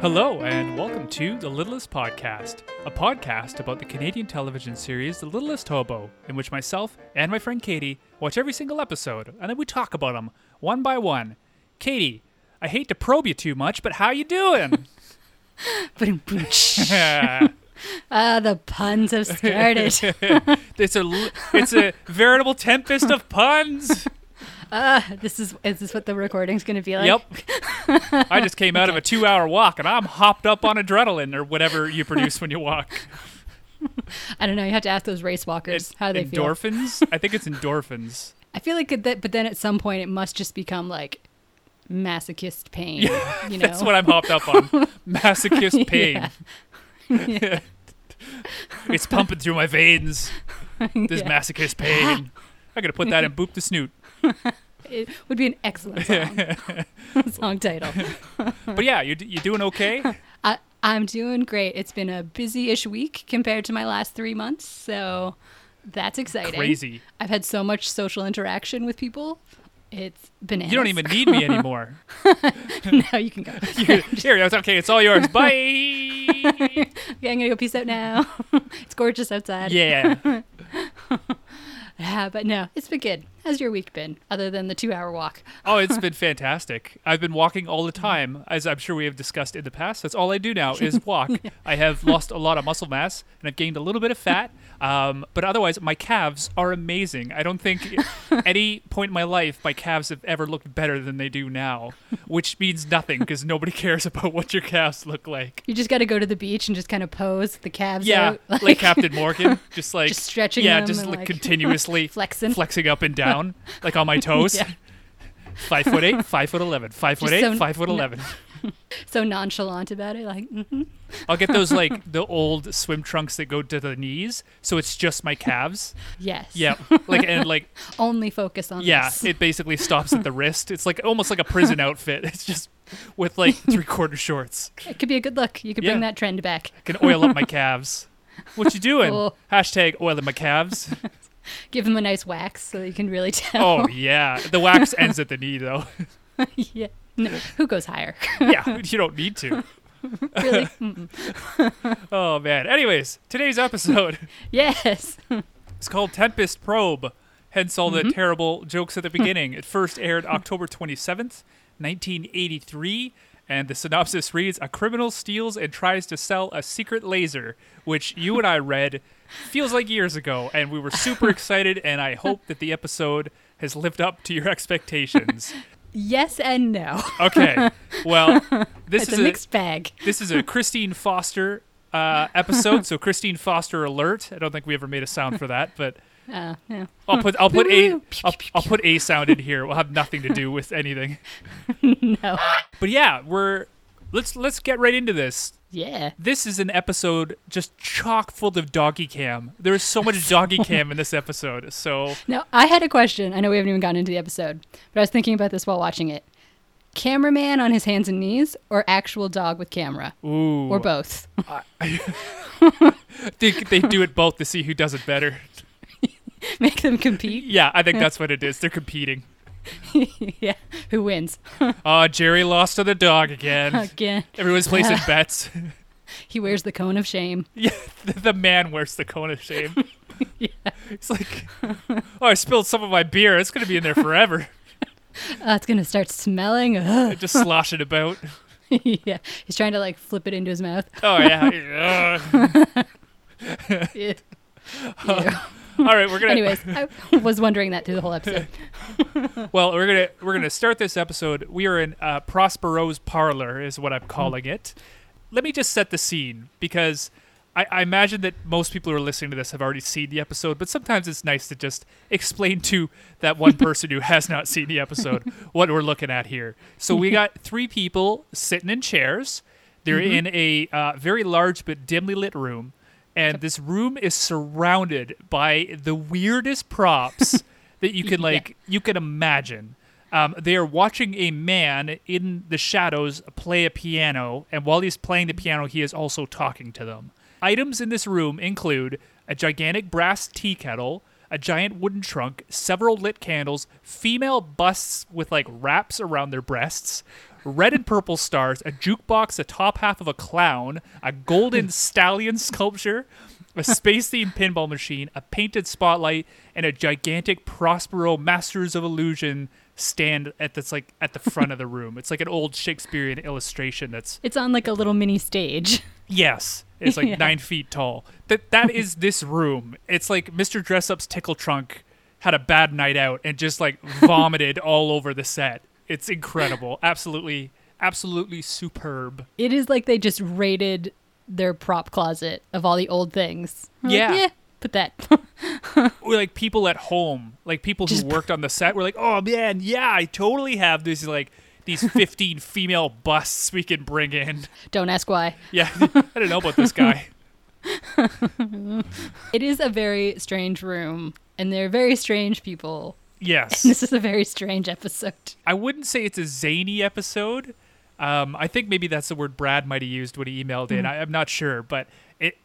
Hello, and welcome to The Littlest Podcast, a podcast about the Canadian television series The Littlest Hobo, in which myself and my friend Katie watch every single episode, and then we talk about them one by one. Katie, I hate to probe you too much, but how you doing? Ah, the puns have started. it's a it's a veritable tempest of puns. Ah, this is is this what the recording's going to be like? Yep. I just came out of a two-hour walk, and I'm hopped up on adrenaline or whatever you produce when you walk. I don't know. You have to ask those race walkers how they feel. endorphins. I think it's endorphins. I feel like that, but then at some point it must just become like masochist pain. Yeah, you know, That's what I'm hopped up on. Masochist pain. Yeah. It's pumping through my veins. This Yeah. masochist pain. I gotta put that in boop the snoot. It would be an excellent song, song title. But yeah, you you doing okay? I, I'm doing great. It's been a busy-ish week compared to my last three months, so that's exciting. Crazy. I've had so much social interaction with people. It's bananas. You don't even need me anymore. now you can go. Here, it's okay. It's all yours. Bye. Okay, I'm gonna go peace out now. it's gorgeous outside. Yeah. Yeah, but no, it's been good. How's your week been, other than the two-hour walk? Oh, it's been fantastic. I've been walking all the time, as I'm sure we have discussed in the past. That's all I do now is walk. I have lost a lot of muscle mass and I've gained a little bit of fat. Um, but otherwise, my calves are amazing. I don't think any point in my life my calves have ever looked better than they do now, which means nothing because nobody cares about what your calves look like. You just got to go to the beach and just kind of pose the calves Yeah, out, like, Captain Morgan, just like Just stretching Yeah, just like, like, continuously flexing. flexing up and down, like on my toes. Yeah. Five foot eight, five foot eleven, five foot Just eight, so- five foot no. eleven. so nonchalant about it, like mhm. I'll get those like the old swim trunks that go to the knees, so it's just my calves. yes, Yeah, like and like Only focus on yeah, this. it basically stops at the wrist. It's like almost like a prison outfit. It's just with like three quarter shorts. It could be a good look. You could Yeah. bring that trend back. I can oil up my calves. What you doing? Oh. Hashtag oiling my calves. Give them a nice wax so you can really tell. Oh yeah, the wax ends at the knee though. yeah. No, who goes higher? yeah, you don't need to. really? Oh man. Anyways, today's episode yes. It's called Tempest Probe. Hence all the mm-hmm. terrible jokes at the beginning. It first aired October 27th, 1983, and the synopsis reads A criminal steals and tries to sell a secret laser, which you and I read feels like years ago, and we were super excited, and I hope that the episode has lived up to your expectations. Yes and no. Okay. Well, this it's is a mixed bag. this is a Christine Foster uh, episode, so Christine Foster alert. I don't think we ever made a sound for that, but Uh, yeah. I'll put I'll put a I'll, I'll put a sound in here. We'll have nothing to do with anything. No. But yeah, we're let's let's get right into this. Yeah. This is an episode just chock full of doggy cam. There is so much doggy cam in this episode. So Now, I had a question. I know we haven't even gotten into the episode, but I was thinking about this while watching it. Cameraman on his hands and knees, or actual dog with camera, ooh, or both? I they, they do it both to see who does it better. Make them compete. Yeah, I think that's what it is. They're competing. yeah. Who wins? Oh, Jerry lost to the dog again. Again. Everyone's placing bets. He wears the cone of shame. Yeah, the, the man wears the cone of shame. Yeah. It's like, oh, I spilled some of my beer. It's gonna be in there forever. Uh, it's gonna start smelling. Ugh. Just slosh it about. yeah. He's trying to like flip it into his mouth. Oh yeah. Ugh. Ew. All right, we're gonna. Anyways, I was wondering that through the whole episode. Well, we're gonna we're gonna start this episode. We are in uh, Prospero's parlor, is what I'm calling it. Let me just set the scene because I, I imagine that most people who are listening to this have already seen the episode, but sometimes it's nice to just explain to that one person who has not seen the episode what we're looking at here. So we got three people sitting in chairs. They're in a uh, very large but dimly lit room, and this room is surrounded by the weirdest props that you can Yeah. like you can imagine. Um, they are watching a man in the shadows play a piano, and while he's playing the piano, he is also talking to them. Items in this room include a gigantic brass tea kettle, a giant wooden trunk, several lit candles, female busts with like wraps around their breasts, red and purple stars, a jukebox, the top half of a clown, a golden stallion sculpture, a space themed pinball machine, a painted spotlight, and a gigantic Prospero Masters of Illusion stand at that's like at the front of the room. It's like an old Shakespearean illustration that's It's on like a little mini stage. yes. It's like Yeah. nine feet tall. That that is this room. It's like Mr. Dressup's tickle trunk had a bad night out and just like vomited all over the set. It's incredible. Absolutely absolutely superb. It is like they just raided their prop closet of all the old things. We're like, Yeah. put that. Or like people at home, like people who worked on the set were like, "Oh man, yeah, I totally have these like these 15 female busts we can bring in." Don't ask why. Yeah, I don't know about this guy. It is a very strange room, and they're very strange people. Yes. This is a very strange episode. I wouldn't say it's a zany episode. Um, I think maybe that's the word Brad might have used when he emailed in. I, I'm not sure, but it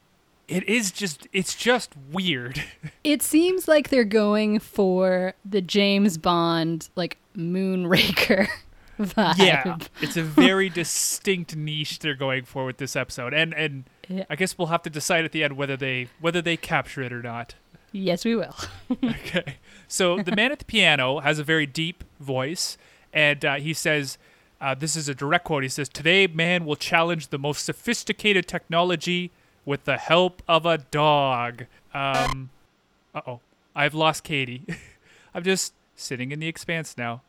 it is just it's just weird. It seems like they're going for the James Bond, like Moonraker vibe. yeah, it's a very distinct niche they're going for with this episode, and and Yeah. I guess we'll have to decide at the end whether they whether they capture it or not. Yes, we will. Okay. So the man at the piano has a very deep voice, and uh, he says, uh, "This is a direct quote." He says, "Today, man will challenge the most sophisticated technology with the help of a dog." Um, uh oh, I've lost Katie. I'm just sitting in the expanse now.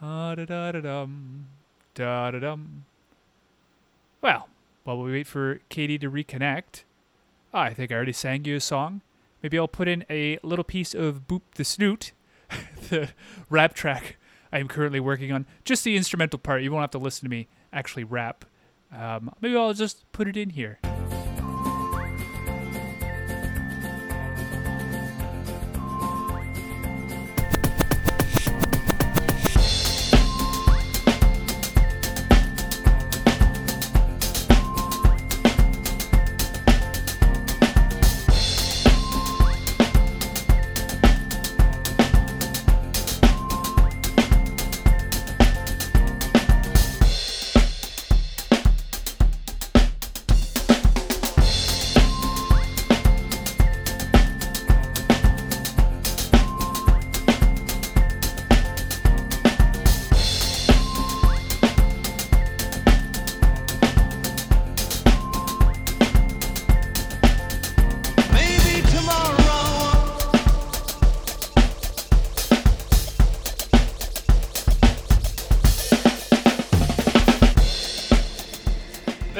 Da da da dum, da da dum. Well, while we wait for Katie to reconnect, I think I already sang you a song. Maybe I'll put in a little piece of Boop the Snoot, the rap track I am currently working on. Just the instrumental part. You won't have to listen to me actually rap. Um, maybe I'll just put it in here.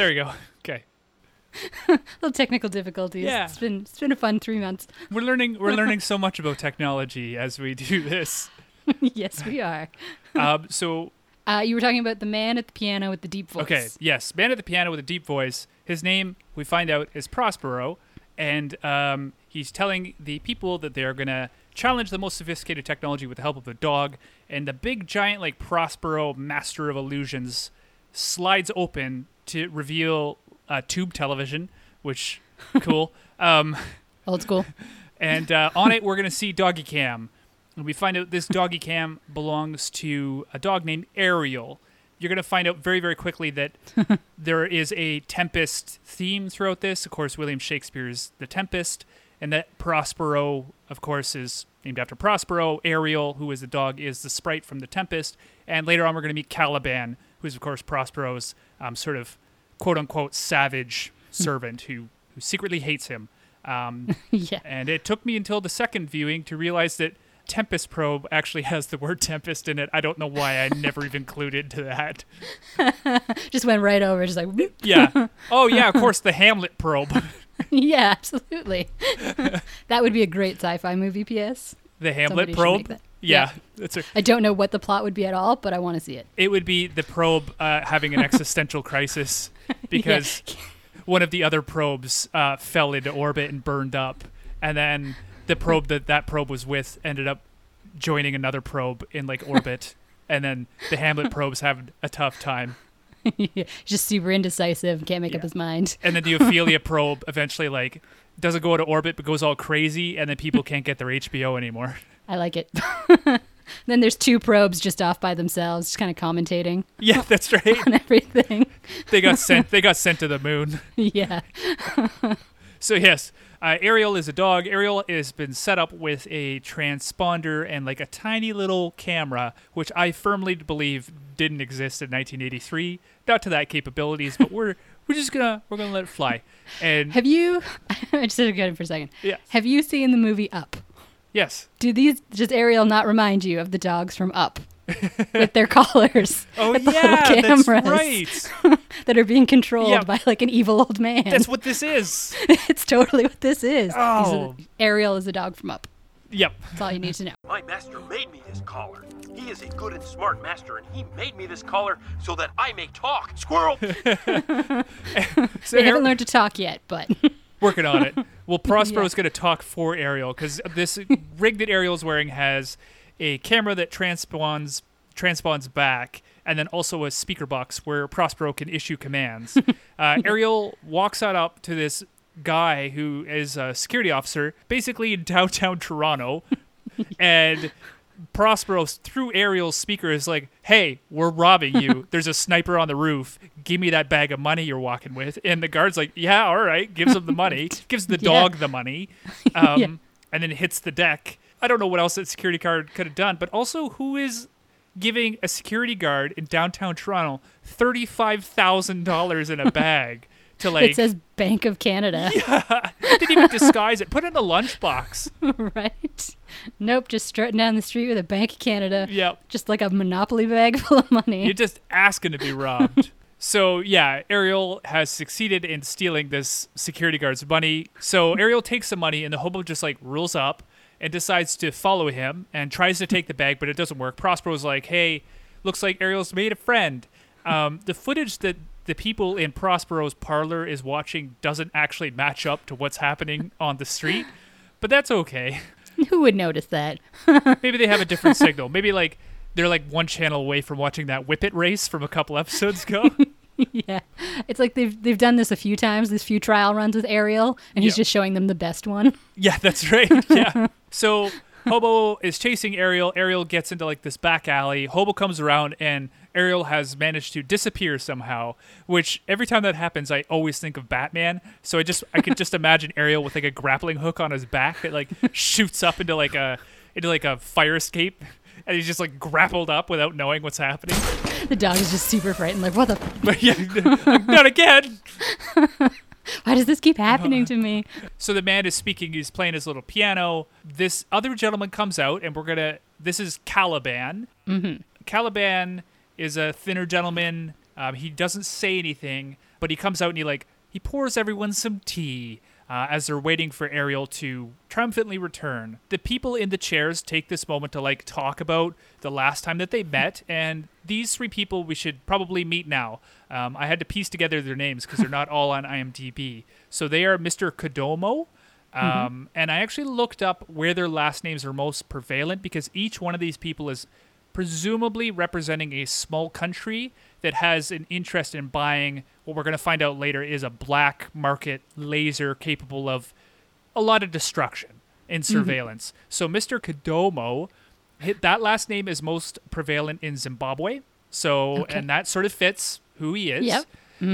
There we go. Okay. little technical difficulties. Yeah. It's been it's been a fun three months. We're learning we're learning so much about technology as we do this. yes, we are. Um, so Uh, you were talking about the man at the piano with the deep voice. Okay, yes, man at the piano with a deep voice. His name, we find out, is Prospero, and um, he's telling the people that they are gonna challenge the most sophisticated technology with the help of a dog. And the big giant, like Prospero Master of Illusions, slides open to reveal uh, tube television, which cool. um, Old school. and uh, on it we're going to see doggy cam and we find out this doggy cam belongs to a dog named ariel you're going to find out very very quickly that there is a tempest theme throughout this of course william shakespeare's the tempest and that prospero of course is named after prospero ariel who is the dog is the sprite from the tempest and later on we're going to meet caliban who's of course prospero's um, sort of quote unquote savage servant who who secretly hates him um, yeah. and it took me until the second viewing to realize that Tempest Probe actually has the word Tempest in it. I don't know why I never even clued into that. Just went right over. Just like, whoop. Yeah. Oh, yeah, of course, the Hamlet Probe. yeah, absolutely. that would be a great sci-fi movie. P.S. The Hamlet Somebody should Probe. make that. Yeah. That's a, I don't know what the plot would be at all, but I want to see it. it would be the probe uh, having an existential crisis because one of the other probes uh, fell into orbit and burned up. And then the probe that that probe was with ended up joining another probe in like orbit. and then the Hamlet probes have a tough time. Just super indecisive. Can't make up Yeah. his mind. and then the Ophelia probe eventually like doesn't go into orbit but goes all crazy, and then people can't get their HBO anymore. I like it. Then there's two probes just off by themselves, just kind of commentating Yeah, that's right. on everything. they got sent. They got sent to the moon. yeah. So yes, uh, Ariel is a dog. Ariel has been set up with a transponder and like a tiny little camera, which I firmly believe didn't exist in 1983. Not to that capabilities, but we're we're just gonna we're gonna let it fly. And Have you? I just had to get it for a second. Yeah. Have you seen the movie Up? yes, Do these does Ariel not remind you of the dogs from Up with their collars? oh with the little yeah, that's right. that are being controlled Yeah. by like an evil old man. That's what this is. it's totally what this is. Oh. Ariel is a dog from Up. Yep. That's all you need to know. My master made me this collar. He is a good and smart master, and he made me this collar so that I may talk. Squirrel! So They Ar- haven't learned to talk yet, but working on it. Well, Prospero Yeah. is going to talk for Ariel because this rig that Ariel's wearing has a camera that transpawns transpawns back, and then also a speaker box where Prospero can issue commands. uh, Ariel walks out up to this guy who is a security officer, basically in downtown Toronto, and Prospero through Ariel's speaker is like, "Hey, we're robbing you. There's a sniper on the roof. Give me that bag of money you're walking with." And the guard's like, "Yeah, all right." Gives him the money. Gives the Yeah. dog the money, um, Yeah. and then hits the deck. I don't know what else that security guard could have done, but also who is giving a security guard in downtown Toronto thirty-five thousand dollars in a bag to like it says Bank of Canada, Yeah, didn't even disguise it. Put it in a lunchbox. right? Nope, just strutting down the street with a Bank of Canada, Yep. just like a Monopoly bag full of money. You're just asking to be robbed. so yeah, Ariel has succeeded in stealing this security guard's money. So Ariel takes the money, and the hobo just like rules up and decides to follow him and tries to take the bag, but it doesn't work. Prospero's like, "Hey, looks like Ariel's made a friend." Um, the footage that the people in Prospero's parlor is watching doesn't actually match up to what's happening on the street, but that's okay. Who would notice that? Maybe they have a different signal. Maybe like they're like one channel away from watching that Whippet race from a couple episodes ago. yeah, it's like they've they've done this a few times. These few trial runs with Ariel, and he's Yeah. just showing them the best one. yeah, that's right. Yeah. So Hobo is chasing Ariel. Ariel gets into like this back alley. Hobo comes around and Ariel has managed to disappear somehow, which every time that happens I always think of Batman. So I just I could just imagine Ariel with like a grappling hook on his back that like shoots up into like a into like a fire escape and he's just like grappled up without knowing what's happening. The dog is just super frightened, like, what the? f- But yeah, not again. Why does this keep happening to me? So the man is speaking. He's playing his little piano. This other gentleman comes out, and we're gonna. This is Caliban. Mm-hmm. Caliban is a thinner gentleman. Um, he doesn't say anything, but he comes out and he like he pours everyone some tea uh, as they're waiting for Ariel to triumphantly return. The people in the chairs take this moment to like talk about the last time that they met, and these three people we should probably meet now. Um, I had to piece together their names because they're not all on IMDb. So they are Mr. Kodomo. Um, And I actually looked up where their last names are most prevalent because each one of these people is presumably representing a small country that has an interest in buying what we're going to find out later is a black market laser capable of a lot of destruction in surveillance. So Mr. Kodomo, that last name is most prevalent in Zimbabwe. So Okay. and that sort of fits who he is. Yep.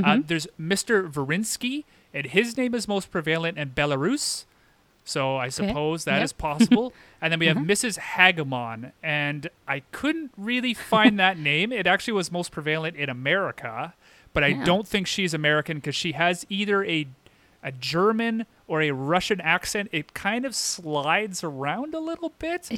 Uh, there's Mr. Verinsky, and his name is most prevalent in Belarus. So I suppose that is Yep. possible. and then we have uh-huh. Mrs. Hagamon, and I couldn't really find that name. It actually was most prevalent in America, but I Yeah. don't think she's American because she has either a a German or a Russian accent. It kind of slides around a little bit.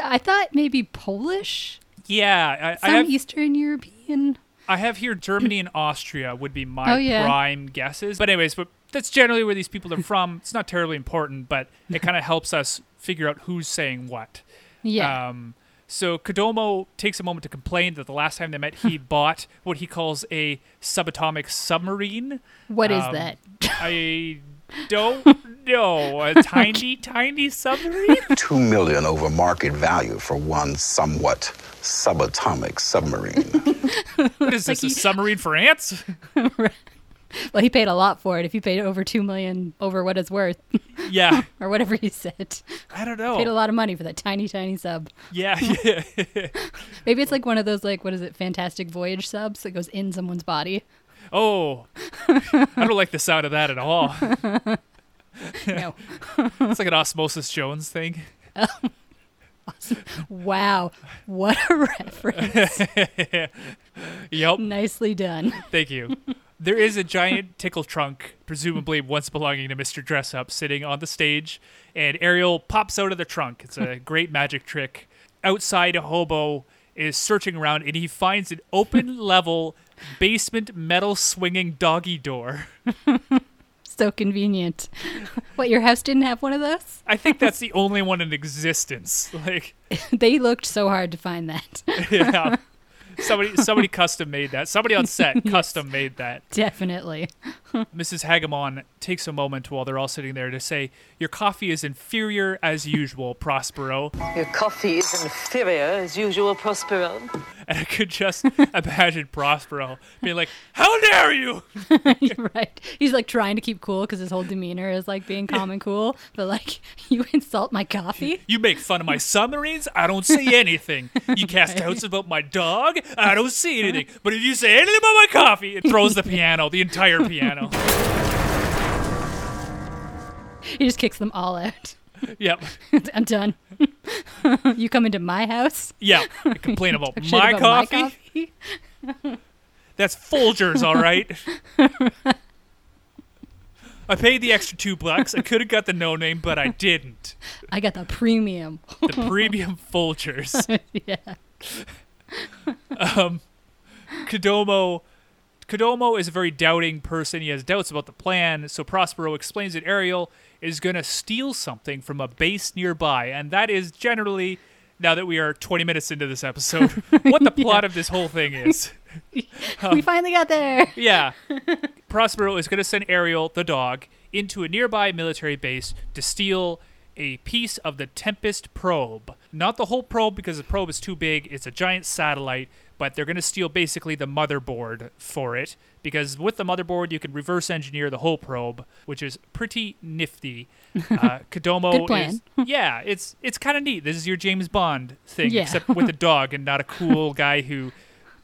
I thought maybe Polish, Yeah, I, I some have Eastern European. I have here Germany and Austria would be my Oh, yeah. prime guesses. But anyways, but that's generally where these people are from. It's not terribly important, but it kind of helps us figure out who's saying what. Yeah, Um, so Kodomo takes a moment to complain that the last time they met, he bought what he calls a subatomic submarine. what is um, that? I don't know. A tiny, tiny submarine? Two million over market value for one somewhat subatomic submarine. What is this, a submarine for ants? Well, he paid a lot for it. If he paid over two million over what it's worth, Yeah, or whatever he said, I don't know. paid a lot of money for that tiny, tiny sub. Yeah, yeah. Maybe it's like one of those like what is it, Fantastic Voyage subs that goes in someone's body. Oh, I don't like the sound of that at all. No. It's like an Osmosis Jones thing. Wow, what a reference! Yep. Nicely done. Thank you. There is a giant tickle trunk, presumably once belonging to Mr. Dressup, sitting on the stage, and Ariel pops out of the trunk. It's a great magic trick. Outside, a hobo is searching around, and he finds an open level basement metal swinging doggy door. So convenient. What your house didn't have one of those? I think that's the only one in existence. Like, They looked so hard to find that. yeah. Somebody, somebody custom made that. Somebody on set custom made that. Definitely. Mrs. Hagamon takes a moment while they're all sitting there to say, "Your coffee is inferior as usual, Prospero." Your coffee is inferior as usual, Prospero. And I could just imagine Prospero being like, "How dare you!" right. He's like trying to keep cool because his whole demeanor is like being calm and cool. But like, you insult my coffee? You make fun of my submarines. I don't say anything. You cast doubts about my dog. I don't see anything. But if you say anything about my coffee, it throws the piano, the entire piano. He just kicks them all out. Yep. I'm done. you come into my house. Yeah. I complain about talk shit my coffee. That's Folgers, all right. I paid the extra two bucks. I could have got the no name, but I didn't. I got the premium. The premium Folgers. yeah. Um, Kodomo Kodomo is a very doubting person. He has doubts about the plan, so Prospero explains that Ariel is going to steal something from a base nearby, and that is generally now that we are 20 minutes into this episode, what the plot of this whole thing is. we finally got there. Yeah. Prospero is going to send Ariel, the dog, into a nearby military base to steal a piece of the Tempest probe. Not the whole probe because the probe is too big, it's a giant satellite, but they're going to steal basically the motherboard for it because with the motherboard you can reverse engineer the whole probe, which is pretty nifty. Uh, Kodomo is Yeah, it's it's kind of neat. This is your James Bond thing Yeah. except with a dog and not a cool guy who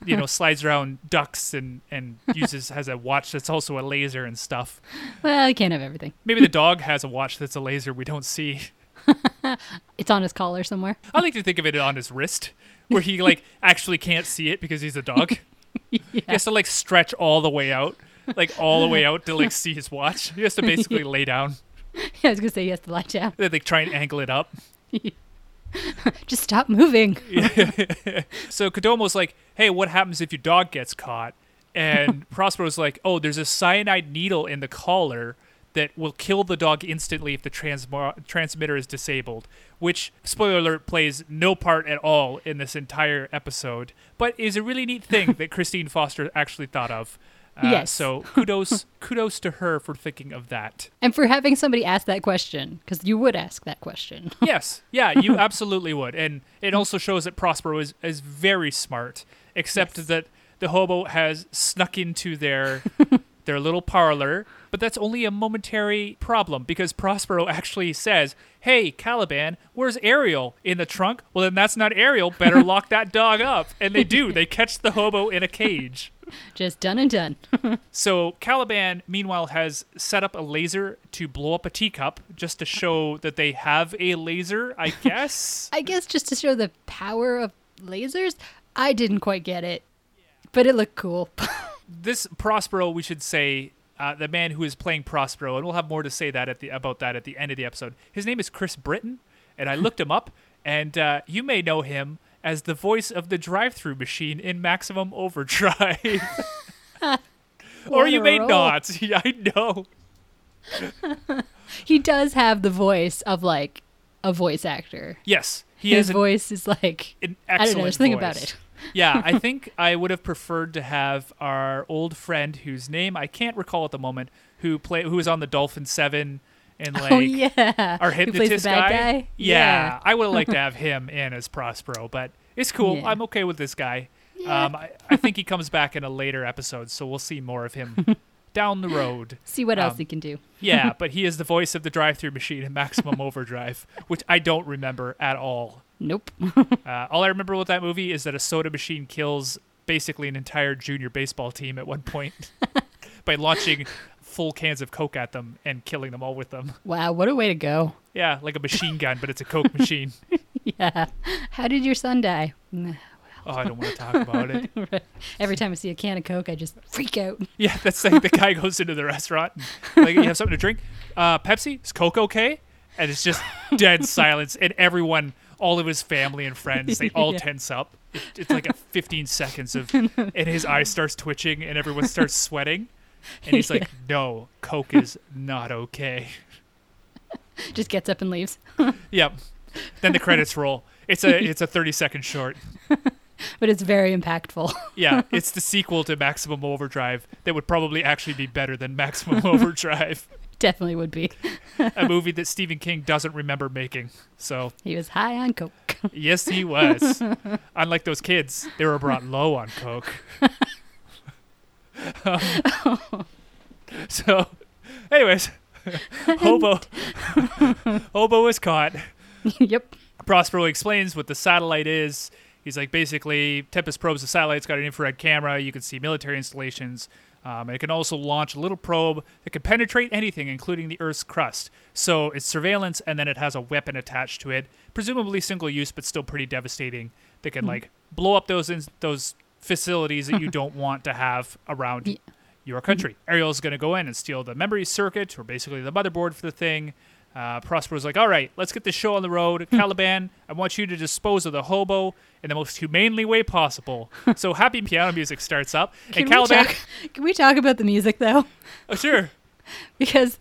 you know slides around ducks and and uses has a watch that's also a laser and stuff. Well, you can't have everything. Maybe the dog has a watch that's a laser we don't see. It's on his collar somewhere. I like to think of it on his wrist, where he like actually can't see it because he's a dog. He has to like stretch all the way out, like all the way out to like see his watch. He has to basically lay down. I was gonna say he has to lie down. They like try and angle it up. Just stop moving. So Kodomo's like, "Hey, what happens if your dog gets caught?" And Prospero's like, "Oh, there's a cyanide needle in the collar that will kill the dog instantly if the transmo- transmitter is disabled." Which, spoiler alert, plays no part at all in this entire episode, but is a really neat thing that Christine Foster actually thought of. Uh, Yes. So kudos, kudos to her for thinking of that. And for having somebody ask that question, because you would ask that question. yes, yeah, you absolutely would, and it also shows that Prospero is is very smart, except Yes. that the hobo has snuck into their their little parlor, but that's only a momentary problem because Prospero actually says, "Hey, Caliban, where's Ariel in the trunk?" Well, then that's not Ariel. Better lock that dog up, and they do. They catch the hobo in a cage. Just done and done. So Caliban, meanwhile, has set up a laser to blow up a teacup just to show that they have a laser, I guess. I guess just to show the power of lasers. I didn't quite get it, but it looked cool. This Prospero, we should say, uh, the man who is playing Prospero, and we'll have more to say that at the about that at the end of the episode. His name is Chris Britton, and I looked him up, and uh, you may know him as the voice of the drive-through machine in Maximum Overdrive, or you may role. not. I know. he does have the voice of like a voice actor. Yes, he His has an, voice is like an I don't know. There's something about it. Yeah, I think I would have preferred to have our old friend whose name I can't recall at the moment, who play who was on the Dolphin Seven and like oh yeah, our Who plays the hypnotist guy. guy? Yeah, I would have liked to have him in as Prospero, but it's cool. Yeah. I'm okay with this guy. Um, I, I think he comes back in a later episode, so we'll see more of him down the road. See what else Um, he can do. Yeah, but he is the voice of the drive-through machine in Maximum Overdrive, which I don't remember at all. Nope. Uh, all I remember with that movie is that a soda machine kills basically an entire junior baseball team at one point by launching full cans of Coke at them and killing them all with them. wow, what a way to go. Yeah, like a machine gun, but it's a Coke machine. Yeah. How did your son die? Oh, I don't want to talk about it. Every time I see a can of Coke, I just freak out. Yeah, that's like the guy goes into the restaurant. And, like, you have something to drink? Uh, Pepsi? Is Coke okay? And it's just dead silence, and everyone, all of his family and friends, they all Yeah. tense up. It, it's like a 15 seconds of, and his eye starts twitching, and everyone starts sweating. And he's like, "No, Coke is not okay." Just gets up and leaves. Yep. Then the credits roll. It's a it's a 30 second short. But it's very impactful. Yeah, it's the sequel to Maximum Overdrive that would probably actually be better than Maximum Overdrive. Definitely would be. a movie that Stephen King doesn't remember making. So, He was high on Coke. yes, he was. Unlike those kids, they were brought low on coke. Um, so, anyways, Hobo, Hobo is caught. yep. Prospero explains what the satellite is. He's like, basically, Tempest probes the satellite. It's got an infrared camera. You can see military installations. Um, it can also launch a little probe that can penetrate anything, including the Earth's crust. So it's surveillance, and then it has a weapon attached to it, presumably single use, but still pretty devastating. That can like blow up those ins- those facilities that you don't want to have around Ye- your country. Ariel's going to go in and steal the memory circuit, or basically the motherboard for the thing. Uh, Prospero's like, all right, let's get this show on the road. Caliban, I want you to dispose of the hobo in the most humanely way possible. so happy piano music starts up, Can and we, Caliban, talk, can we talk about the music, though? oh sure, Because,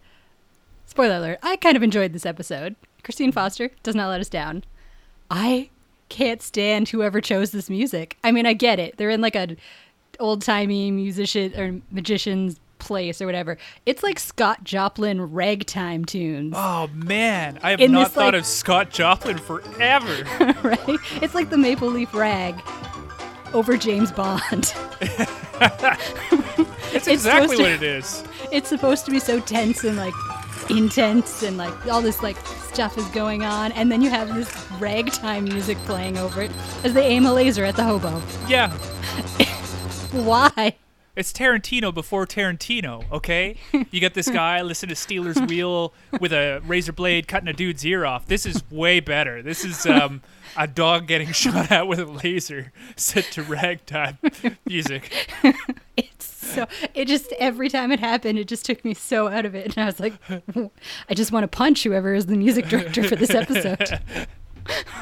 spoiler alert, I kind of enjoyed this episode. Christine Foster does not let us down. I can't stand whoever chose this music. I mean, I get it. They're in like a old timey musician or magician's place or whatever. It's like Scott Joplin ragtime tunes, oh man, I have In not this, thought like- of Scott Joplin forever. right? It's like the Maple Leaf Rag over James Bond. It's exactly to- what it is. it's supposed to be so tense and like intense and like all this like stuff is going on and then you have this ragtime music playing over it as they aim a laser at the hobo Yeah, why It's Tarantino before Tarantino, okay? You got this guy listen to Stealers Wheel with a razor blade cutting a dude's ear off. This is way better. This is um, a dog getting shot at with a laser set to ragtime music. it's so it just every time it happened it just took me so out of it and i was like i just want to punch whoever is the music director for this episode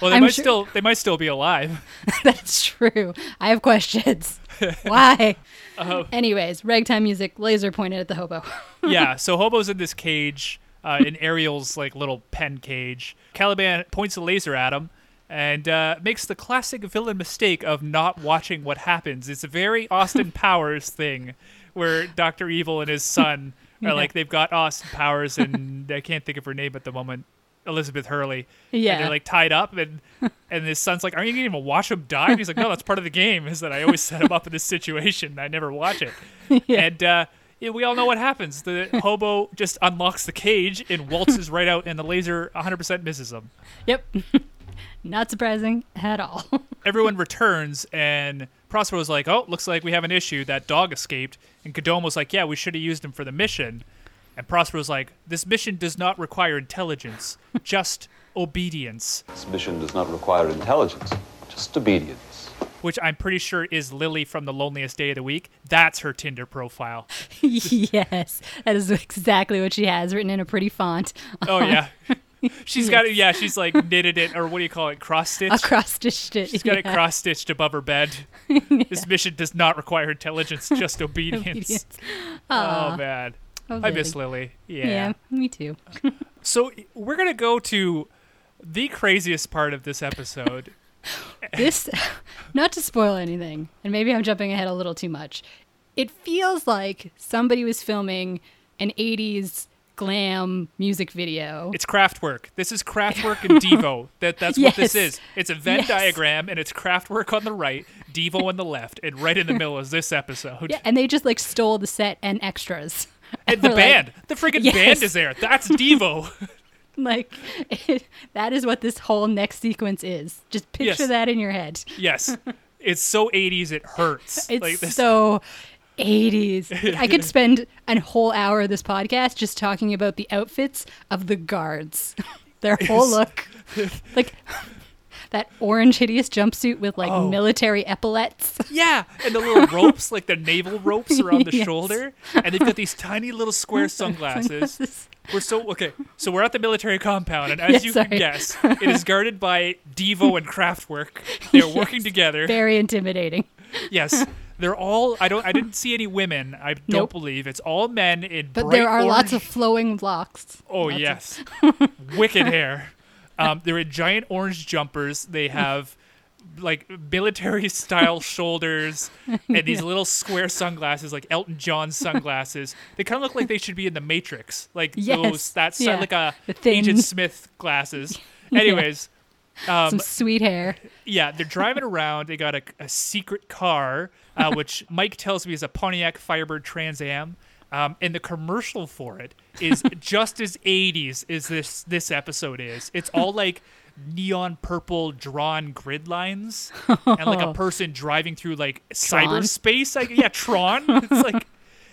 Well, they I'm might sure- still they might still be alive. that's true i have questions why Uh, anyways ragtime music laser pointed at the hobo yeah, so Hobo's in this cage, uh, in Ariel's like little pen cage. Caliban points a laser at him and uh, makes the classic villain mistake of not watching what happens. It's a very Austin Powers thing, where Doctor Evil and his son are Yeah. like they've got Austin Powers, and I can't think of her name at the moment. Elizabeth Hurley. And Yeah. they're like tied up, and and his son's like, "Aren't you gonna even watch him die?" And he's like, "No, that's part of the game. Is that I always set him up in this situation. and I never watch it." And uh, yeah, we all know what happens. The hobo just unlocks the cage and waltzes right out, and the laser 100% misses him. yep not surprising at all Everyone returns, and Prospero's like, "Oh, looks like we have an issue. That dog escaped." And Kodomo's like, "Yeah, we should have used him for the mission." And Prospero's like, "This mission does not require intelligence, just obedience." This mission does not require intelligence, just obedience. Which I'm pretty sure is Lily from The Loneliest Day of the Week. That's her Tinder profile. yes, that is exactly what she has written in a pretty font. Oh yeah, she's got it. Yeah, she's like knitted it, or what do you call it, cross stitch? cross stitched it. She's got it cross stitched above her bed. This mission does not require intelligence, just obedience. Obedience. Ah. Oh man, Oh, I miss Lily. Yeah. Yeah, me too. So we're gonna go to the craziest part of this episode. This, not to spoil anything, and maybe I'm jumping ahead a little too much. It feels like somebody was filming an 80s glam music video. It's Kraftwerk. This is Kraftwerk and Devo. That that's what this is. It's a Venn Yes. diagram, and it's Kraftwerk on the right, Devo on the left, and right in the middle is this episode. yeah, and they just like stole the set and extras. And the We're like- band, the freaking Yes. band is there. That's Devo. Like, that is what this whole next sequence is. Just picture Yes. that in your head. yes, it's so 80s it hurts. It's like this. so 80s. I could spend a whole hour of this podcast just talking about the outfits of the guards. Their whole look. Like that orange hideous jumpsuit with like Oh. military epaulets. Yeah, and the little ropes, like the naval ropes around the Yes. shoulder, and they've got these tiny little square sunglasses. We're so okay. So we're at the military compound, and as Yes, you can guess, it is guarded by Devo and Kraftwerk. They're working together. Very intimidating. Yes, they're all. I don't. I didn't see any women. I don't Nope. believe it's all men in. But there are lots of flowing locks. Oh Lots yes, wicked hair. Um, they're in giant orange jumpers. They have like military style shoulders and these little square sunglasses, like Elton John sunglasses. They kind of look like they should be in the Matrix, like Yes, those. That's yeah. like a Agent Smith glasses. Anyways, um, Some sweet hair. yeah, they're driving around. They got a, a secret car, uh, which Mike tells me is a Pontiac Firebird Trans Am. Um, and the commercial for it is just as 80s as this this episode is. It's all like neon purple drawn grid lines and like a person driving through like Tron. cyberspace. Like yeah, Tron. It's like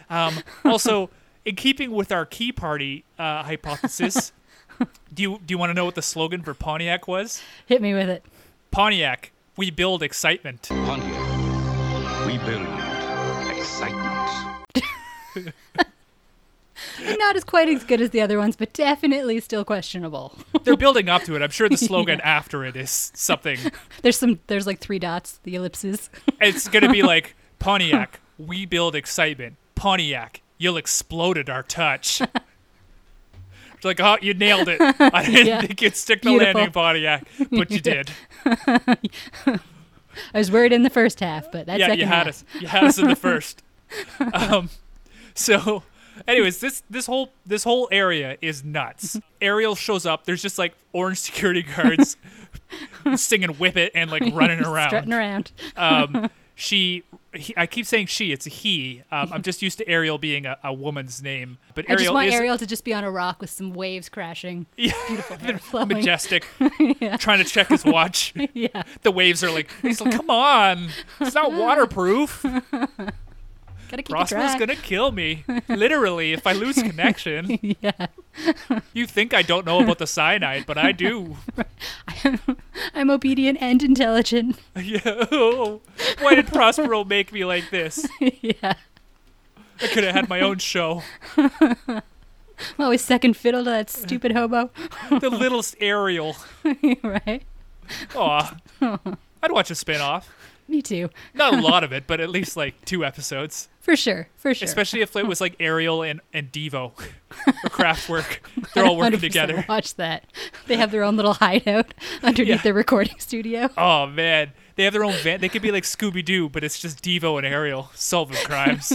um, also in keeping with our key party uh, hypothesis. Do you do you want to know what the slogan for Pontiac was? Hit me with it. Pontiac, we build excitement. Pontiac, we build excitement. Not as quite as good as the other ones, but definitely still questionable. They're building up to it. I'm sure the slogan after it is something. There's some there's like three dots, the ellipses. It's going to be like Pontiac, we build excitement. Pontiac, you'll explode at our touch. It's like, oh, you nailed it. I didn't Yeah. think you'd stick the Beautiful. landing, Pontiac, but you did. I was worried in the first half, but that yeah, second you had half. us. You had us in the first. Um, so, anyways, this this whole this whole area is nuts. Ariel shows up. There's just like orange security guards singing "Whip It" and like running around. strutting around. um, she, he, I keep saying she. It's a he. Um, I'm just used to Ariel being a, a woman's name, but I Ariel just want is Ariel to just be on a rock with some waves crashing. yeah, flowing. majestic, trying to check his watch. yeah. The waves are like, he's like, come on, it's not waterproof. Gotta keep it Prosper's dry. gonna kill me, literally, if I lose connection. yeah. You think I don't know about the cyanide, but I do. I'm obedient and intelligent. Yeah. Why did Prospero make me like this? yeah. I could have had my own show. I'm always second fiddle to that stupid hobo. The littlest Ariel. right? Aw. I'd watch a spin-off. Me too. Not a lot of it, but at least like two episodes. For sure. For sure. Especially if it was like Ariel and, and Devo or Kraftwerk. They're all working 100% together. Watch that. They have their own little hideout underneath Yeah. their recording studio. Oh man. They have their own van. They could be like Scooby Doo, but it's just Devo and Ariel solving crimes.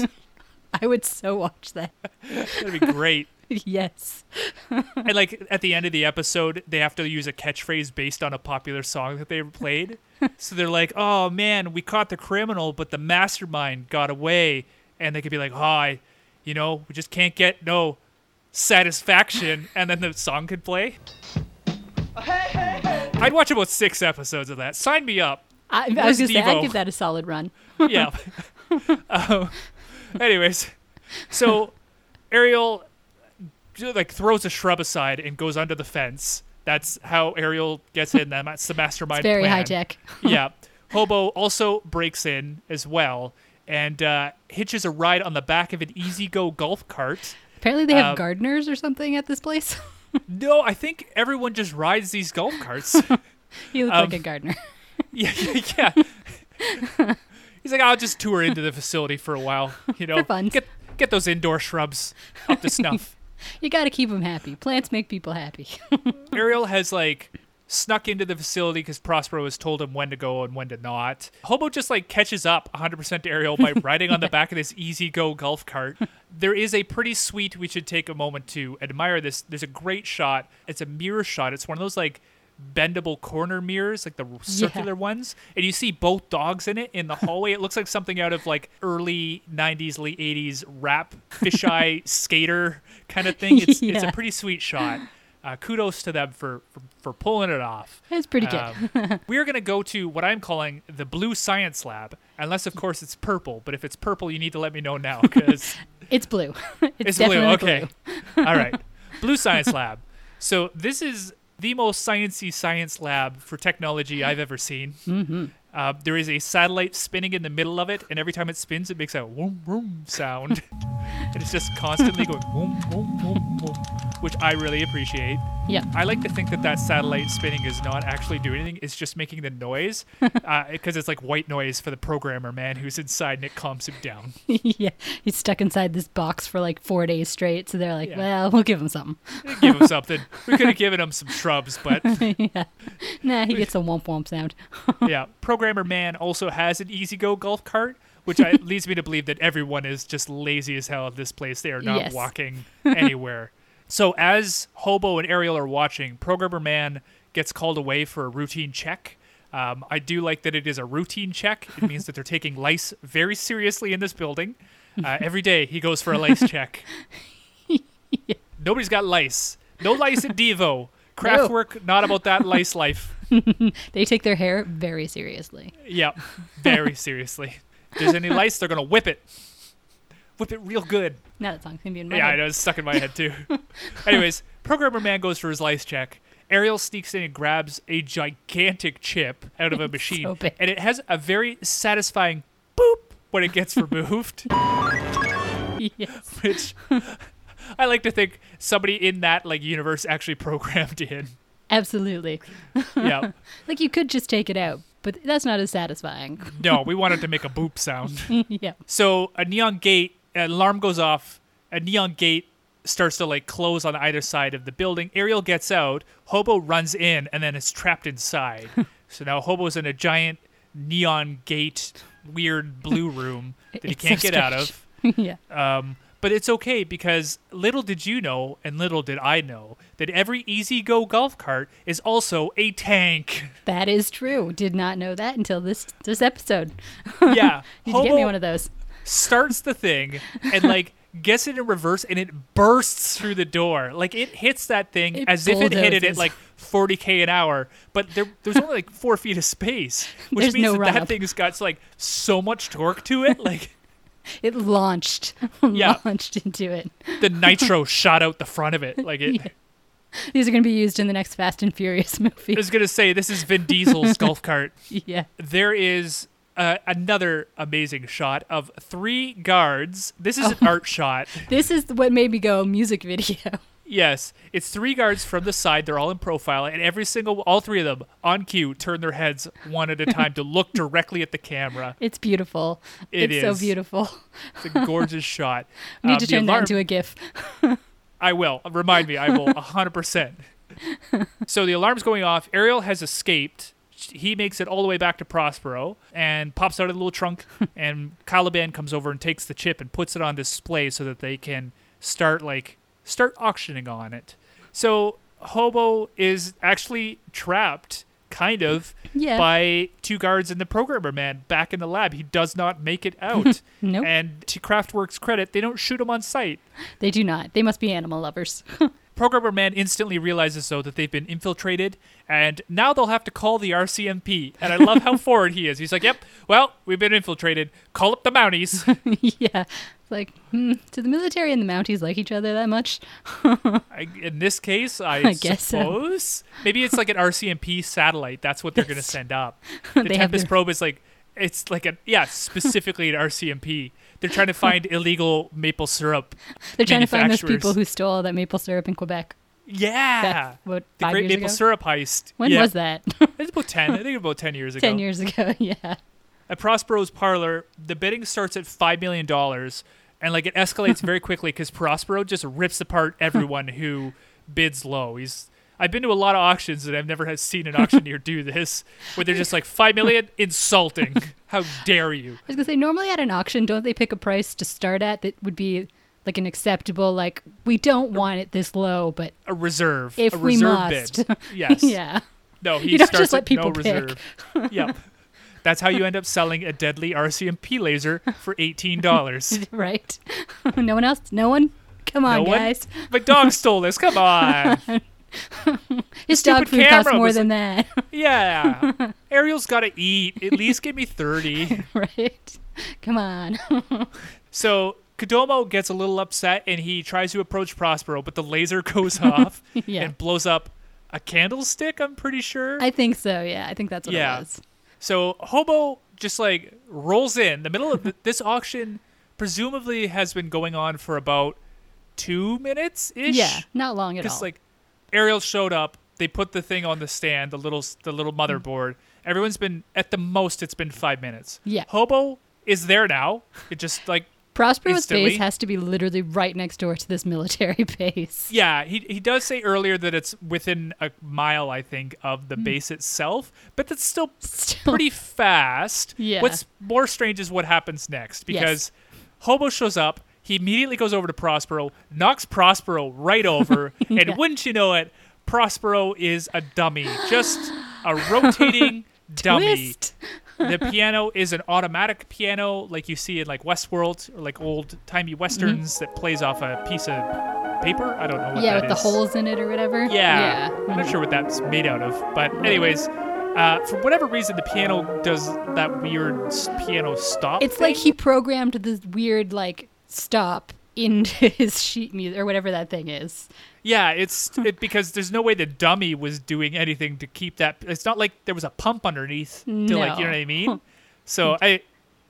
I would so watch that. That'd be great. yes. And like at the end of the episode, they have to use a catchphrase based on a popular song that they played. So they're like, "Oh man, we caught the criminal, but the mastermind got away." And they could be like, "Hi, you know, we just can't get no satisfaction." And then the song could play. I'd watch about six episodes of that. Sign me up. I, I was going to say? I'd give that a solid run. yeah. um, anyways, so Ariel like throws a shrub aside and goes under the fence. That's how Ariel gets in. That's the mastermind. It's very plan. high tech. yeah. Hobo also breaks in as well and uh, hitches a ride on the back of an Easy Go golf cart. Apparently, they have Um, gardeners or something at this place. No, I think everyone just rides these golf carts. he looks um, like a gardener. yeah, yeah. He's like, I'll just tour into the facility for a while. You know, For fun. get get those indoor shrubs up to snuff. You got to keep them happy. Plants make people happy. Ariel has like snuck into the facility because Prospero has told him when to go and when to not. Hobo just like catches up 100% to Ariel by riding on the back of this easy go golf cart. there is a pretty sweet. We should take a moment to admire this. There's a great shot. It's a mirror shot. It's one of those like bendable corner mirrors, like the circular ones, and you see both dogs in it in the hallway. It looks like something out of like early '90s, late '80s rap fisheye skater kind of thing. It's it's a pretty sweet shot. Uh, kudos to them for, for for pulling it off. It's pretty good. Um, we're going to go to what I'm calling the Blue Science Lab, unless, of course, it's purple. But if it's purple, you need to let me know now because it's blue. it's, it's blue. Okay. All right. Blue Science Lab. So this is the most sciencey science lab for technology I've ever seen. Mm-hmm. Uh, there is a satellite spinning in the middle of it, and every time it spins, it makes a whoom whoom sound, and it's just constantly going whoom whoom whoom whoom, which I really appreciate. Yeah. I like to think that that satellite spinning is not actually doing anything; it's just making the noise, uh, because it's like white noise for the programmer man who's inside, and it calms him down. yeah. He's stuck inside this box for like four days straight. So they're like, Yeah. well, we'll give him something. Give him something. We could have given him some shrubs, but yeah. Nah, he gets a womp womp sound. yeah, programmer man also has an easy go golf cart, which I, leads me to believe that everyone is just lazy as hell at this place. They are not Yes. walking anywhere. So as Hobo and Ariel are watching, programmer man gets called away for a routine check. Um, I do like that it is a routine check. It means that they're taking lice very seriously in this building. Uh, every day he goes for a lice check. Nobody's got lice. No lice at Devo. Kraftwerk, not about that lice life. They take their hair very seriously. Yeah, very seriously. If there's any lice, they're gonna whip it. Whip it real good. Now that song's gonna be in my Yeah, I head. know it's stuck in my head too. Anyways, programmer man goes for his lice check. Ariel sneaks in and grabs a gigantic chip out of a machine, so and it has a very satisfying boop when it gets removed. yes. which I like to think somebody in that like universe actually programmed in. Absolutely. Yeah. Like you could just take it out, but that's not as satisfying. No, we wanted to make a boop sound. yeah. So a neon gate, an alarm goes off. A neon gate starts to like close on either side of the building. Ariel gets out. Hobo runs in and then is trapped inside. so now Hobo's in a giant neon gate, weird blue room that he can't so get out of. yeah. Um, but it's okay because little did you know, and little did I know, that every Easy Go golf cart is also a tank. That is true. Did not know that until this this episode. Yeah, Did you get me one of those? starts the thing and like gets it in reverse, and it bursts through the door. Like it hits that thing It as if it hit it at like 40k an hour, but there, there's only like four feet of space, which There's means no that that thing's got like so much torque to it, like. It launched. Yeah. launched into it. The nitro shot out the front of it, like it. Yeah. These are going to be used in the next Fast and Furious movie. I was gonna say this is Vin Diesel's golf cart. yeah. there is uh, another amazing shot of three guards. This is Oh. an art shot. This is what made me go music video. Yes, it's three guards from the side. They're all in profile, and every single, all three of them on cue, turn their heads one at a time to look directly at the camera. It's beautiful. It it's so beautiful. It's a gorgeous shot. Need Um, to turn that into a GIF. I will. Remind me. I will. hundred percent. So the alarm's going off. Ariel has escaped. He makes it all the way back to Prospero and pops out of the little trunk. and Caliban comes over and takes the chip and puts it on display so that they can start like start auctioning on it. So Hobo is actually trapped, kind of, Yeah. by two guards and the programmer man back in the lab. He does not make it out. Nope. And to Kraftwerk's credit, they don't shoot him on sight. They do not. They must be animal lovers. Programmer Man instantly realizes, though, that they've been infiltrated, and now they'll have to call the RCMP. And I love how forward he is. He's like, yep, well, we've been infiltrated. Call up the Mounties. yeah. It's like, hmm, do the military and the Mounties like each other that much? I, in this case, I, I guess so. suppose. Maybe it's like an RCMP satellite. That's what they're going to send up. The Tempest their- probe is like, it's like a, yeah, specifically an RCMP. They're trying to find illegal maple syrup. They're trying to find those people who stole all that maple syrup in Quebec. Yeah. Back, what, the Great Maple ago? Syrup heist. When Yeah. was that? It's about 10. I think about 10 years ago. Ten years ago. Yeah. At Prospero's parlor, the bidding starts at five million dollars, and like it escalates very quickly because Prospero just rips apart everyone who bids low. He's I've been to a lot of auctions and I've never had seen an auctioneer do this, where they're just like five million, insulting. How dare you? I was gonna say normally at an auction, don't they pick a price to start at that would be like an acceptable like we don't want it this low, but A reserve. if a we must, bid. Yes. yeah, No, he You don't starts just let people no pick. reserve. yep. That's how you end up selling a deadly RCMP laser for eighteen dollars. right. no one else. No one. Come on, no one. guys. My dog stole this. Come on. His dog food costs more than that, Yeah. Ariel's got to eat. At least give me thirty. right? Come on. So Kodomo gets a little upset and he tries to approach Prospero, but the laser goes off Yeah. and blows up a candlestick. I'm pretty sure. I think so. Yeah, I think that's what Yeah. it was. So Hobo just like rolls in the middle of th- this auction. Presumably has been going on for about two minutes ish. Yeah, not long at all. Just like Ariel showed up, they put the thing on the stand, the little the little mm. motherboard. Everyone's been at the most it's been five minutes. Yeah. Hobo is there now. It just like Prospero's instantly- base has to be literally right next door to this military base. Yeah, he he does say earlier that it's within a mile, I think, of the mm. base itself, but that's still. Still- pretty fast. Yeah. What's more strange is what happens next because Hobo shows up. He immediately goes over to Prospero, knocks Prospero right over, and wouldn't you know it, Prospero is a dummy, just a rotating dummy. The piano is an automatic piano, like you see in like Westworld or like old timey westerns that plays off a piece of paper. I don't know what Mm-hmm. yeah, with the holes in it or whatever. Yeah, Yeah. I'm not sure what that's made out of, but anyways, uh, for whatever reason, the piano does that weird piano stop. It's like he programmed this weird like stop into his sheet music or whatever that thing is. yeah, it's it, because there's no way the dummy was doing anything to keep that. It's not like there was a pump underneath to like you know what I mean. So I.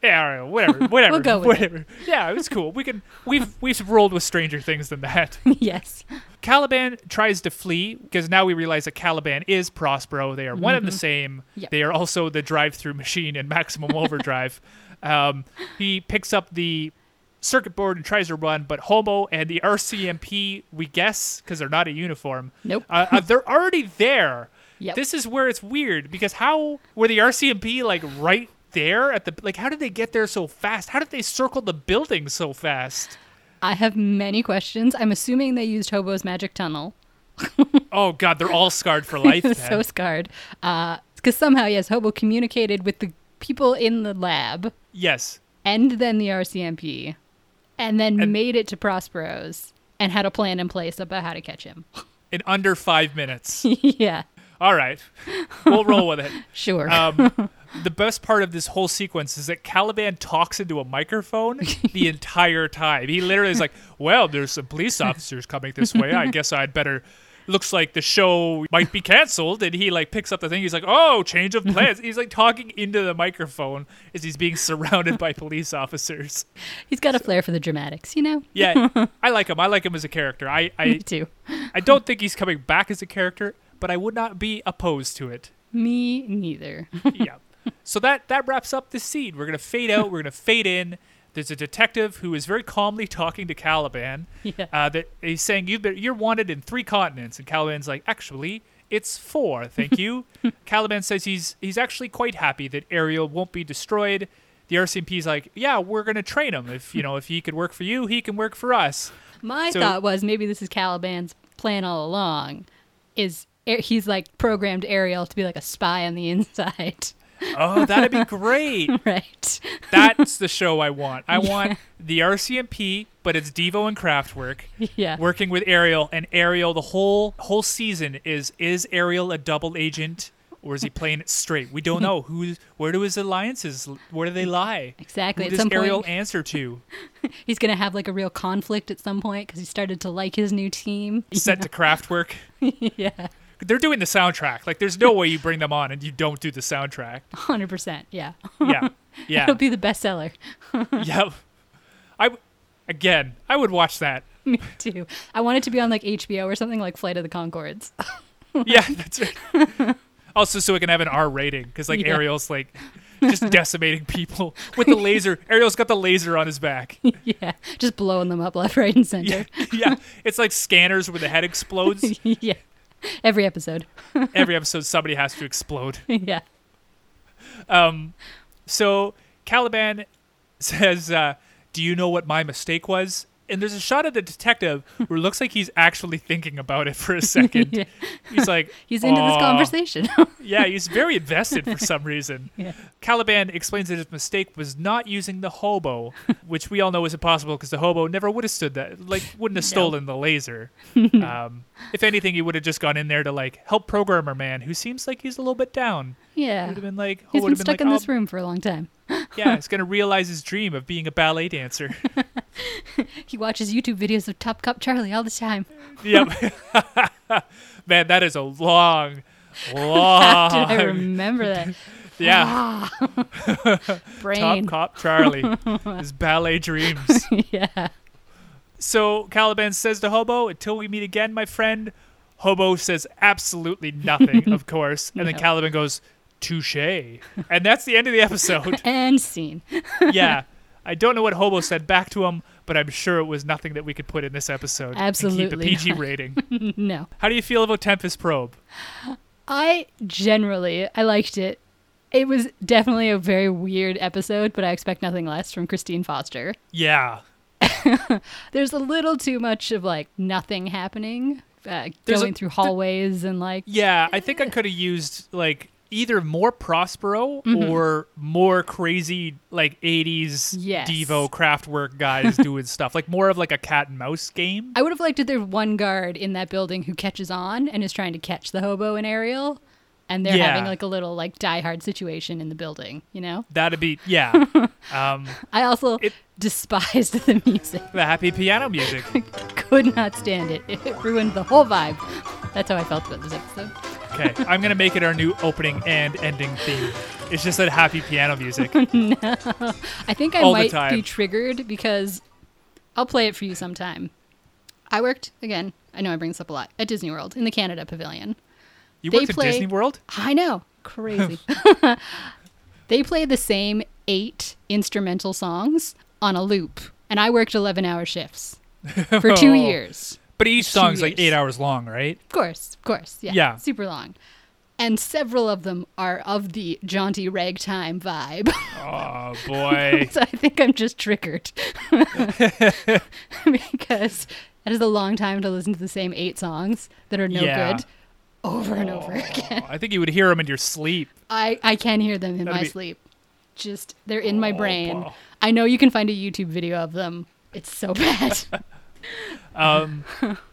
Yeah, right, whatever, whatever, go with it. whatever. Yeah, it was cool. We can we've we've rolled with stranger things than that. yes. Caliban tries to flee because now we realize that Caliban is Prospero. They are one and the same. Mm-hmm. Yep. They are also the drive-through machine in Maximum Overdrive. Um, he picks up the circuit board and tries to run, but Hobo and the RCMP, we guess, because they're not a uniform, Nope. uh, uh, they're already there. Yep. This is where it's weird because how were the RCMP like right there at the like? How did they get there so fast? How did they circle the building so fast? I have many questions. I'm assuming they used Hobo's magic tunnel. Oh God, they're all scarred for life. so scarred. Because somehow, yes, Hobo communicated with the people in the lab yes. and then the RCMP and then And- made it to Prospero's and had a plan in place about how to catch him. in under five minutes. yeah, All right, we'll roll with it. sure. Um, the best part of this whole sequence is that Caliban talks into a microphone the entire time. He literally is like, "Well, there's some police officers coming this way. I guess I'd better." Looks like the show might be canceled, and he like picks up the thing. He's like, "Oh, change of plans." He's like talking into the microphone as he's being surrounded by police officers. He's got a flair for the dramatics, you know? Yeah, I like him. I like him as a character. I Me I, too. I don't think he's coming back as a character, but I would not be opposed to it. Me neither. yeah. So that that wraps up the scene. We're gonna fade out. We're gonna fade in. There's a detective who is very calmly talking to Caliban. Yeah. Uh, that he's saying you've been, you're wanted in three continents, and Caliban's like, actually, it's four. Thank you. Caliban says he's he's actually quite happy that Ariel won't be destroyed. The RCMP's like, yeah, we're gonna train him. If you know, if he could work for you, he can work for us. My So- thought was maybe this is Caliban's plan all along. Is he's like programmed Ariel to be like a spy on the inside, Oh, that'd be great. right? That's the show I want. I want the RCMP, but it's Devo and Kraftwerk. Yeah. working with Ariel, and Ariel the whole whole season is is Ariel a double agent or is he playing it straight? We don't know who. Where do his alliances? Where do they lie? Exactly. Who does Ariel point, answer to? he's gonna have like a real conflict at some point because he started to like his new team. Set to Kraftwerk. yeah, They're doing the soundtrack. Like, there's no way you bring them on and you don't do the soundtrack. hundred percent. Yeah, Yeah, yeah, it'll be the bestseller. yep. I, again, I would watch that. Me too. I want it to be on like HBO or something like Flight of the Conchords. Yeah, that's right. Also, so it can have an R rating because like Yeah. Ariel's like just decimating people with the laser. Ariel's got the laser on his back. yeah, just blowing them up left, right, and center. yeah, it's like scanners where the head explodes. yeah. Every episode. Every episode, somebody has to explode. yeah. So Caliban says, uh, "Do you know what my mistake was?" And there's a shot of the detective where it looks like he's actually thinking about it for a second. Yeah. He's like, He's into this conversation. Yeah, he's very invested for some reason. Yeah. Caliban explains that his mistake was not using the hobo, which we all know is impossible because the hobo never would have stood that, like, wouldn't have stolen the laser. um, if anything, he would have just gone in there to like help programmer man, who seems like he's a little bit down. yeah. Would have been like, He's would been stuck like, in this "Oh, room for a long time. Yeah, he's gonna realize his dream of being a ballet dancer. He watches YouTube videos of Top Cop Charlie all the time. yep. Man, that is a long, Did long. I remember that? yeah, ah. Brain. Top Cop Charlie, his ballet dreams. yeah. So Caliban says to Hobo, "Until we meet again, my friend." Hobo says absolutely nothing, of course, and then. Caliban goes, "Touche," and that's the end of the episode. And scene. yeah, I don't know what Hobo said back to him, but I'm sure it was nothing that we could put in this episode. and keep Absolutely a PG not. rating. no. How do you feel about Tempest Probe? I generally I liked it. It was definitely a very weird episode, but I expect nothing less from Christine Foster. Yeah, There's a little too much of like nothing happening, uh, There's a- going through hallways and like yeah. I think I could have used like either more Prospero or more crazy like 80s Yes. Devo Kraftwerk guys doing stuff, like more of like a cat and mouse game. I would have liked if there's one guard in that building who catches on and is trying to catch the hobo and Ariel, and they're Yeah. having like a little like Die Hard situation in the building. You know. That'd be yeah. um, I also It- despised the music. the happy piano music. Could not stand it. It ruined the whole vibe. That's how I felt about this episode. Okay, I'm gonna make it our new opening and ending theme. It's just that happy piano music. no, I think I All the might time. be triggered because I'll play it for you sometime. I worked again. I know I bring this up a lot at Disney World in the Canada Pavilion. You They worked play- at Disney World? I know, crazy. they play the same eight instrumental songs on a loop, and I worked eleven-hour shifts for two Oh. years. But each song's like eight hours long, right? Of course, of course, yeah, Yeah. super long. And several of them are of the jaunty ragtime vibe. Oh boy. so I think I'm just triggered because that is a long time to listen to the same eight songs that are no Yeah. good over and over again. I think you would hear them in your sleep. I I can hear them in That'd my be- sleep. Just they're in my Oh, brain. wow. I know you can find a YouTube video of them. It's so bad. Um,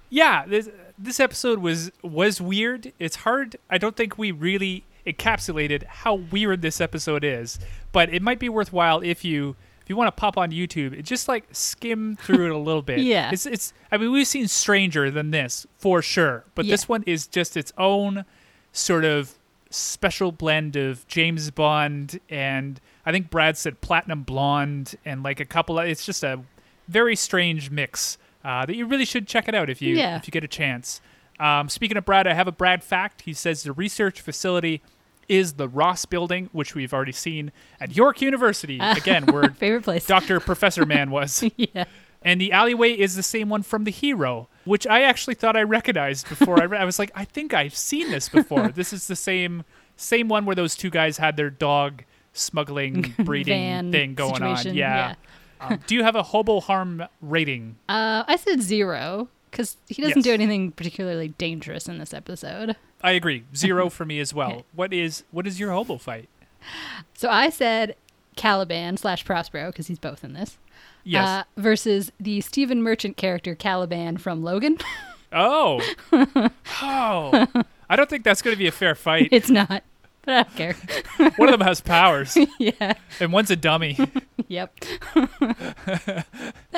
yeah, this this episode was was weird. It's hard. I don't think we really encapsulated how weird this episode is, but it might be worthwhile if you if you want to pop on YouTube just like skim through it a little bit. Yeah. it's it's. I mean, we've seen stranger than this for sure, but Yeah. this one is just its own sort of special blend of James Bond and I think Brad said Platinum Blonde and like a couple of. It's just a very strange mix uh, that you really should check it out if you Yeah. if you get a chance. Um, speaking of Brad, I have a Brad fact. He says the research facility is the Ross Building, which we've already seen at York University. Again, where Favorite place. Doctor Professor Man was. yeah. And the alleyway is the same one from The Hero, which I actually thought I recognized before I read. I was like, I think I've seen this before. this is the same same one where those two guys had their dog smuggling breeding thing going situation, on. Yeah. Um, do you have a hobo harm rating? Uh, I said zero because he doesn't Yes. do anything particularly dangerous in this episode. I agree. Zero for me as well. What is what is your hobo fight? So I said Caliban slash Prospero because he's both in this. Yes. Uh, versus the Stephen Merchant character Caliban from Logan. oh. Oh. I don't think that's going to be a fair fight. it's not, but I don't care. One of them has powers, yeah. and one's a dummy. Yep. that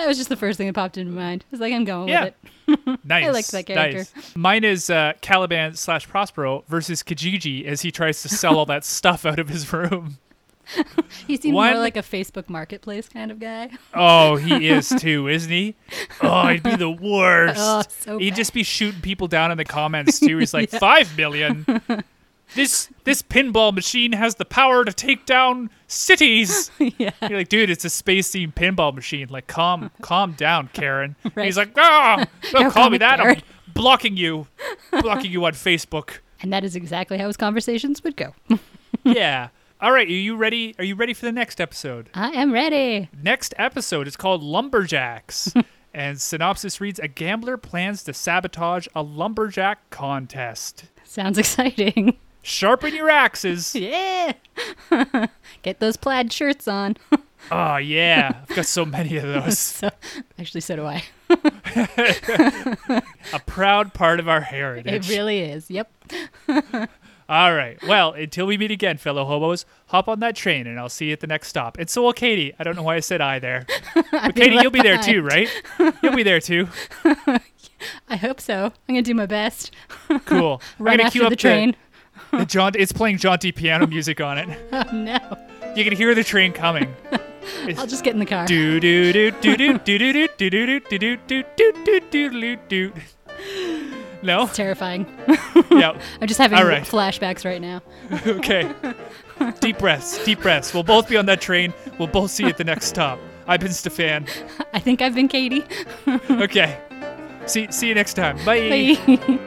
was just the first thing that popped into my mind. I was like, I'm going Yeah. with it. Nice. I liked that character. Nice. Mine is uh, Caliban slash Prospero versus Kijiji as he tries to sell all that stuff out of his room. He seems One- more like a Facebook Marketplace kind of guy. Oh, he is too, isn't he? Oh, he'd be the worst. Oh, so he'd bad. just be shooting people down in the comments too. He's like, five million. This this pinball machine has the power to take down cities. yeah. You're like, dude, it's a space themed pinball machine. Like, calm, calm down, Karen. Right. He's like, ah, don't Don't call me me that. I'm blocking you, blocking you on Facebook. And that is exactly how his conversations would go. yeah. All right, are you ready? Are you ready for the next episode? I am ready. Next episode is called Lumberjacks. And synopsis reads: A gambler plans to sabotage a lumberjack contest. Sounds exciting. Sharpen your axes. Yeah. Get those plaid shirts on. Oh yeah, I've got so many of those. so, actually, so do I. A proud part of our heritage. It really is. Yep. All right. Well, until we meet again, fellow hobos, hop on that train and I'll see you at the next stop. And so will Katie. I don't know why I said I there. But Katie, you'll be there too, right? You'll be there too. I hope so. I'm gonna do my best. Cool. I'm Run gonna after cue up the train. The, the John. It's playing jaunty piano music on it. Oh no. You can hear the train coming. I'll just get in the car. Do do do do do do do do do do do do do do do do do do. No. It's terrifying. Yeah. I'm just having All right. flashbacks right now. Okay. Deep breaths. Deep breaths. We'll both be on that train. We'll both see you at the next stop. I've been Stefan. I think I've been Katie. Okay. See see you next time. Bye. Bye.